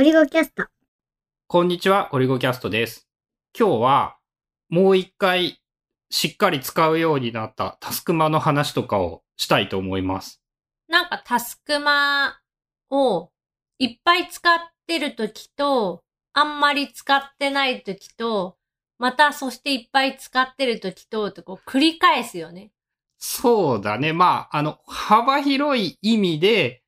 ゴリゴキャスト。こんにちは、ゴリゴキャストです。今日は、もう一回、しっかり使うようになったタスクマの話とかをしたいと思います。なんかタスクマをいっぱい使ってる時と、あんまり使ってない時と、またそしていっぱい使ってる時と、ってこう繰り返すよね。そうだね。まあ、あの、幅広い意味で、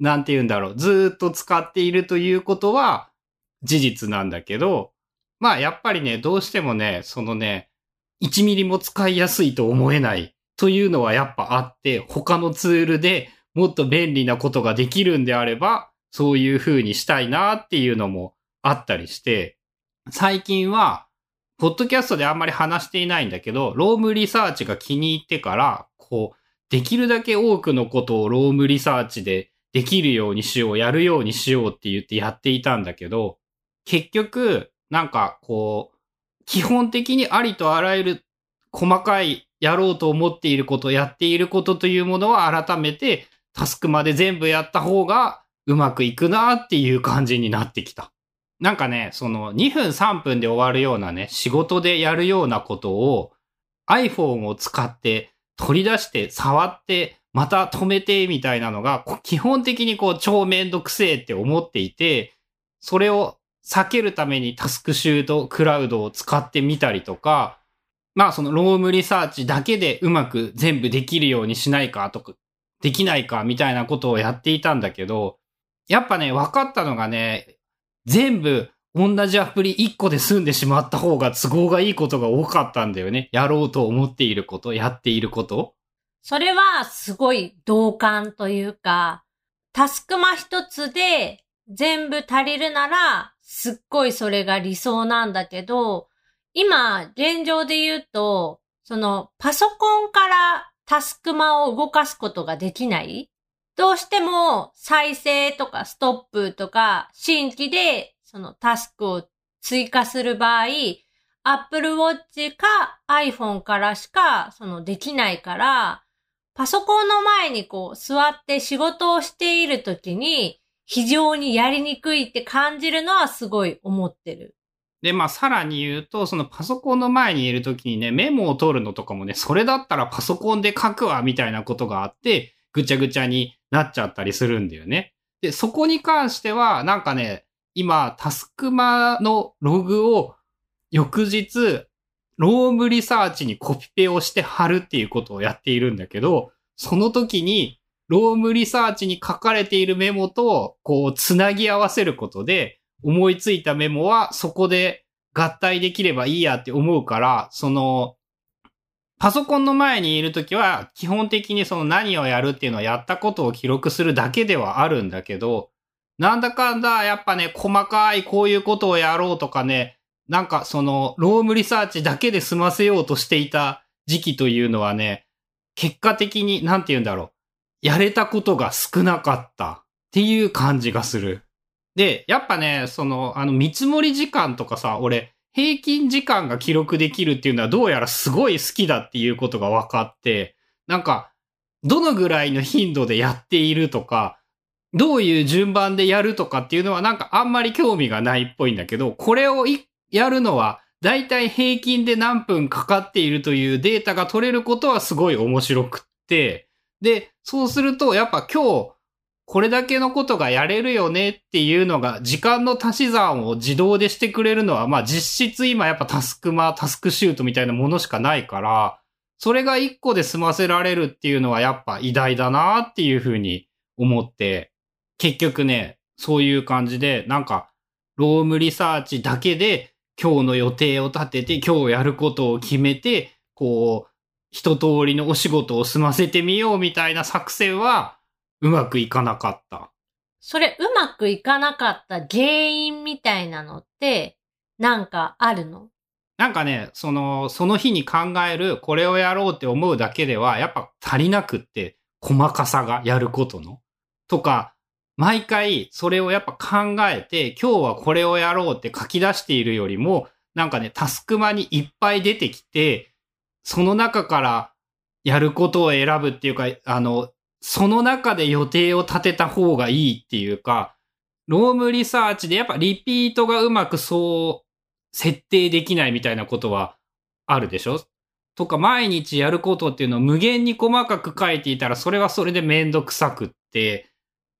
なんて言うんだろう。ずっと使っているということは事実なんだけど、まあ、やっぱりね、どうしてもね、そのね、1ミリも使いやすいと思えないというのはやっぱあって、他のツールでもっと便利なことができるんであれば、そういう風にしたいなっていうのもあったりして、最近は、ポッドキャストであんまり話していないんだけど、ロームリサーチが気に入ってから、こう、できるだけ多くのことをロームリサーチでできるようにしよう、やるようにしようって言ってやっていたんだけど、結局、なんかこう、基本的にありとあらゆる細かいやろうと思っていること、やっていることというものは改めてタスクまで全部やった方がうまくいくなっていう感じになってきた。なんかね、その2分3分で終わるようなね、仕事でやるようなことを iPhone を使って取り出して触ってまた止めてみたいなのが基本的にこう超めんどくせえって思っていて、それを避けるためにタスクシュートクラウドを使ってみたりとか、まあそのロームリサーチだけでうまく全部できるようにしないかとか、できないかみたいなことをやっていたんだけど、やっぱね、分かったのがね、全部同じアプリ1個で済んでしまった方が都合がいいことが多かったんだよね。やろうと思っていること、やっていること。それはすごい同感というか、タスクマ一つで全部足りるなら、すっごいそれが理想なんだけど、今、現状で言うと、その、パソコンからタスクマを動かすことができない。どうしても再生とかストップとか新規でそのタスクを追加する場合、Apple Watch か iPhone からしかそのできないから、パソコンの前にこう座って仕事をしているときに非常にやりにくいって感じるのはすごい思ってる。で、まあ、さらに言うと、そのパソコンの前にいるときにね、メモを取るのとかもね、それだったらパソコンで書くわ、みたいなことがあって、ぐちゃぐちゃになっちゃったりするんだよね。で、そこに関しては、なんかね、今、タスクマのログを翌日、 Roam Research にコピペをして貼るっていうことをやっているんだけど、その時に、 Roam Research に書かれているメモと、こう、つなぎ合わせることで、思いついたメモはそこで合体できればいいやって思うから、その、パソコンの前にいるときは、基本的にその何をやるっていうのはやったことを記録するだけではあるんだけど、なんだかんだやっぱね、細かいこういうことをやろうとかね、なんかその、ロームリサーチだけで済ませようとしていた時期というのはね、結果的に、なんて言うんだろう。やれたことが少なかったっていう感じがする。で、やっぱね、その、あの、見積もり時間とかさ、俺、平均時間が記録できるっていうのはどうやらすごい好きだっていうことが分かって、なんか、どのぐらいの頻度でやっているとか、どういう順番でやるとかっていうのはなんかあんまり興味がないっぽいんだけど、これをいやるのは、だいたい平均で何分かかっているというデータが取れることはすごい面白くって、で、そうすると、やっぱ今日、これだけのことがやれるよねっていうのが、時間の足し算を自動でしてくれるのは、まあ実質今やっぱタスクマ、タスクシュートみたいなものしかないから、それが一個で済ませられるっていうのはやっぱ偉大だなっていうふうに思って、結局ね、そういう感じで、なんか、ロームリサーチだけで今日の予定を立てて、今日やることを決めて、こう、一通りのお仕事を済ませてみようみたいな作戦は、うまくいかなかった。それうまくいかなかった原因みたいなのってなんかあるの？なんかね、その、その日に考える、これをやろうって思うだけでは、やっぱ足りなくって、細かさがやることの。とか、毎回それをやっぱ考えて、今日はこれをやろうって書き出しているよりも、なんかね、タスクマにいっぱい出てきて、その中からやることを選ぶっていうか、あの、その中で予定を立てた方がいいっていうか、Roam Research でやっぱリピートがうまくそう設定できないみたいなことはあるでしょ？とか毎日やることっていうのを無限に細かく書いていたらそれはそれでめんどくさくって、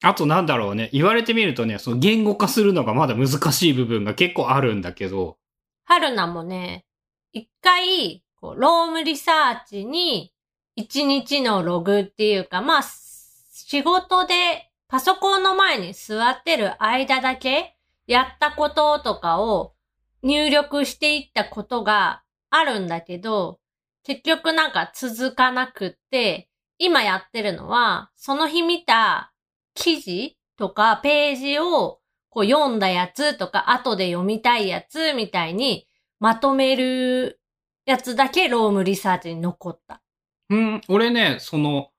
あとなんだろうね、言われてみるとね、その言語化するのがまだ難しい部分が結構あるんだけど、春菜もね、一回、 Roam Research に、一日のログっていうか、まあ、仕事でパソコンの前に座ってる間だけ、やったこととかを入力していったことがあるんだけど、結局なんか続かなくって、今やってるのは、その日見た記事とかページをこう読んだやつとか、後で読みたいやつみたいにまとめるやつだけ Roam Research に残った。うん、俺ね、その、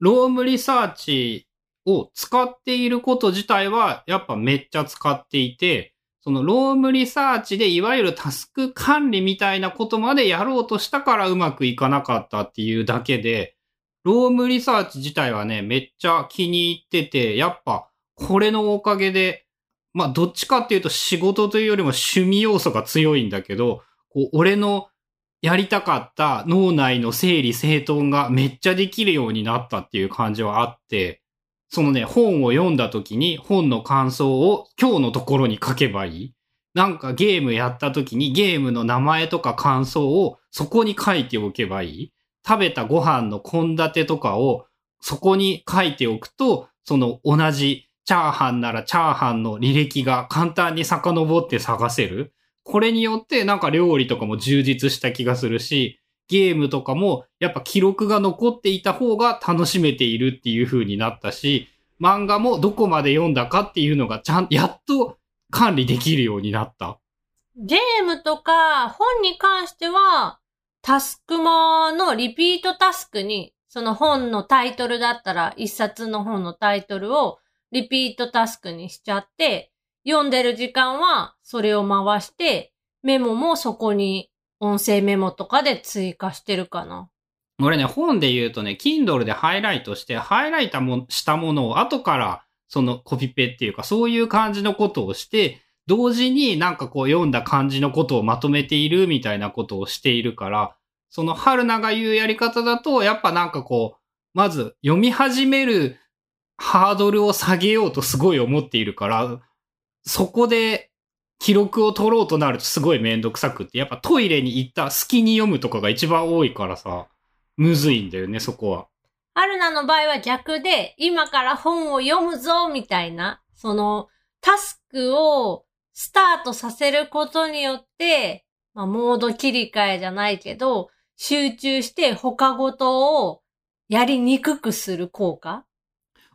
Roam Researchを使っていること自体は、やっぱめっちゃ使っていて、その Roam Research でいわゆるタスク管理みたいなことまでやろうとしたからうまくいかなかったっていうだけで、 Roam Research 自体はね、めっちゃ気に入ってて、やっぱこれのおかげで、まあどっちかっていうと仕事というよりも趣味要素が強いんだけど、こう俺のやりたかった脳内の整理整頓がめっちゃできるようになったっていう感じはあって、そのね、本を読んだ時に本の感想を今日のところに書けばいい。なんかゲームやった時にゲームの名前とか感想をそこに書いておけばいい。食べたご飯の献立とかをそこに書いておくと、その同じチャーハンならチャーハンの履歴が簡単に遡って探せる。これによってなんか料理とかも充実した気がするし、ゲームとかもやっぱ記録が残っていた方が楽しめているっていう風になったし、漫画もどこまで読んだかっていうのがちゃん、やっと管理できるようになった。ゲームとか本に関しては、タスクマのリピートタスクに、その本のタイトルだったら一冊の本のタイトルをリピートタスクにしちゃって、読んでる時間はそれを回して、メモもそこに音声メモとかで追加してるかな。俺ね、本で言うとね、Kindle でハイライトして、ハイライトしたものを後から、そのコピペっていうか、そういう感じのことをして、同時になんかこう読んだ感じのことをまとめているみたいなことをしているから、その春菜が言うやり方だと、やっぱなんかこう、まず読み始めるハードルを下げようとすごい思っているから、そこで記録を取ろうとなるとすごいめんどくさくって、やっぱトイレに行った隙に読むとかが一番多いからさ、むずいんだよね、そこは。春菜の場合は逆で、今から本を読むぞ、みたいな、その、タスクをスタートさせることによって、まあ、モード切り替えじゃないけど、集中して他ごとをやりにくくする効果？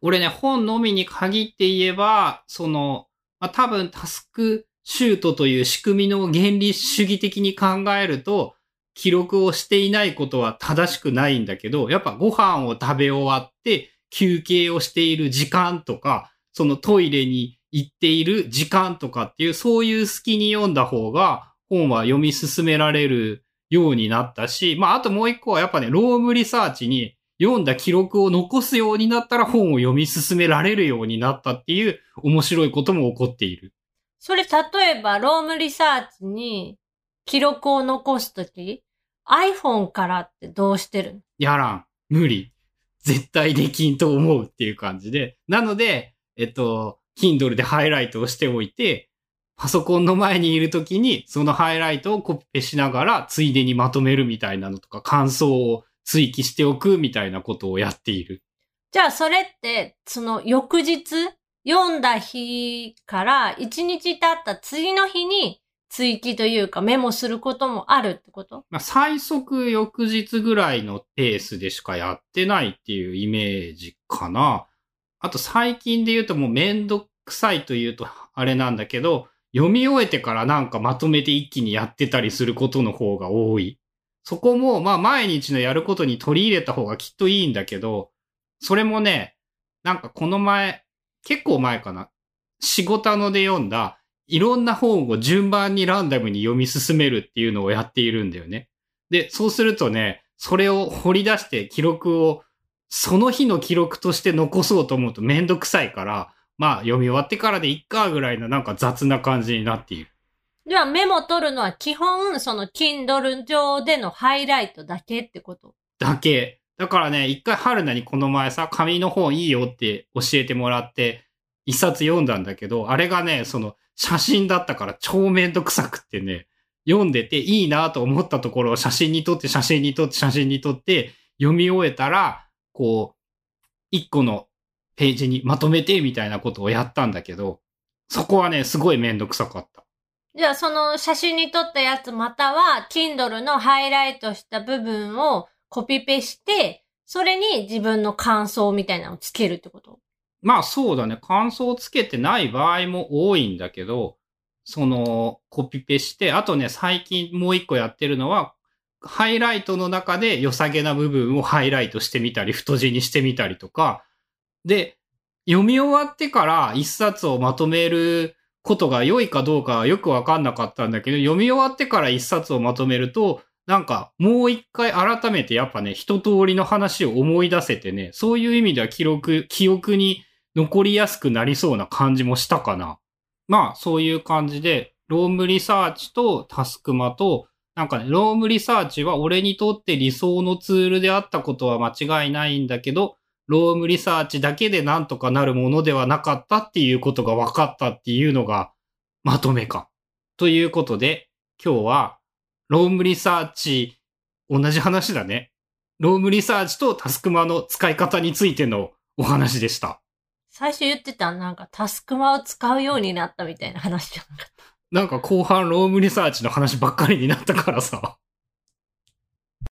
俺ね、本のみに限って言えば、その、まあ、多分タスクシュートという仕組みの原理主義的に考えると、記録をしていないことは正しくないんだけど、やっぱご飯を食べ終わって休憩をしている時間とか、そのトイレに行っている時間とかっていう、そういう隙に読んだ方が本は読み進められるようになったし、まああともう一個はやっぱね、ロームリサーチに読んだ記録を残すようになったら本を読み進められるようになったっていう面白いことも起こっている。それ例えば、ロームリサーチに記録を残すとき、iPhone からってどうしてるの？やらん。無理。絶対できんと思うっていう感じで。なので、えっと、Kindle でハイライトをしておいて、パソコンの前にいるときに、そのハイライトをコピペしながら、ついでにまとめるみたいなのとか、感想を追記しておくみたいなことをやっている。じゃあそれって、その翌日、読んだ日から1日経った次の日に追記というかメモすることもあるってこと？まあ、最速翌日ぐらいのペースでしかやってないっていうイメージかな。あと最近で言うともうめんどくさいというとあれなんだけど、読み終えてからなんかまとめて一気にやってたりすることの方が多い。そこもまあ毎日のやることに取り入れた方がきっといいんだけど、それもね、なんかこの前、結構前かな。仕事ので読んだいろんな本を順番にランダムに読み進めるっていうのをやっているんだよね。で、そうするとね、それを掘り出して記録を、その日の記録として残そうと思うとめんどくさいから、まあ読み終わってからでいっかぐらいのなんか雑な感じになっている。ではメモ取るのは基本、その Kindle 上でのハイライトだけってことだけ。だからね、一回春菜にこの前さ、紙の本いいよって教えてもらって、一冊読んだんだけど、あれがね、その写真だったから超めんどくさくってね、読んでていいなと思ったところを写真に撮って写真に撮って写真に撮って読み終えたら、こう、一個のページにまとめてみたいなことをやったんだけど、そこはね、すごいめんどくさかった。じゃあその写真に撮ったやつまたは Kindle のハイライトした部分をコピペして、それに自分の感想みたいなのをつけるってこと？まあそうだね。感想をつけてない場合も多いんだけど、その、コピペして、あとね、最近もう一個やってるのは、ハイライトの中で良さげな部分をハイライトしてみたり、太字にしてみたりとか、で、読み終わってから一冊をまとめることが良いかどうかよくわかんなかったんだけど、読み終わってから一冊をまとめると、なんか、もう一回改めてやっぱね、一通りの話を思い出せてね、そういう意味では記録、記憶に残りやすくなりそうな感じもしたかな。まあ、そういう感じで、 Roam Research とタスクマと、なんかね、 Roam Research は俺にとって理想のツールであったことは間違いないんだけど、 Roam Research だけでなんとかなるものではなかったっていうことが分かったっていうのがまとめか。ということで、今日は、 Roam Research、同じ話だね。Roam Research とタスクマの使い方についてのお話でした。最初言ってたなんかタスクマを使うようになったみたいな話じゃなかった。なんか後半 Roam Research の話ばっかりになったからさ。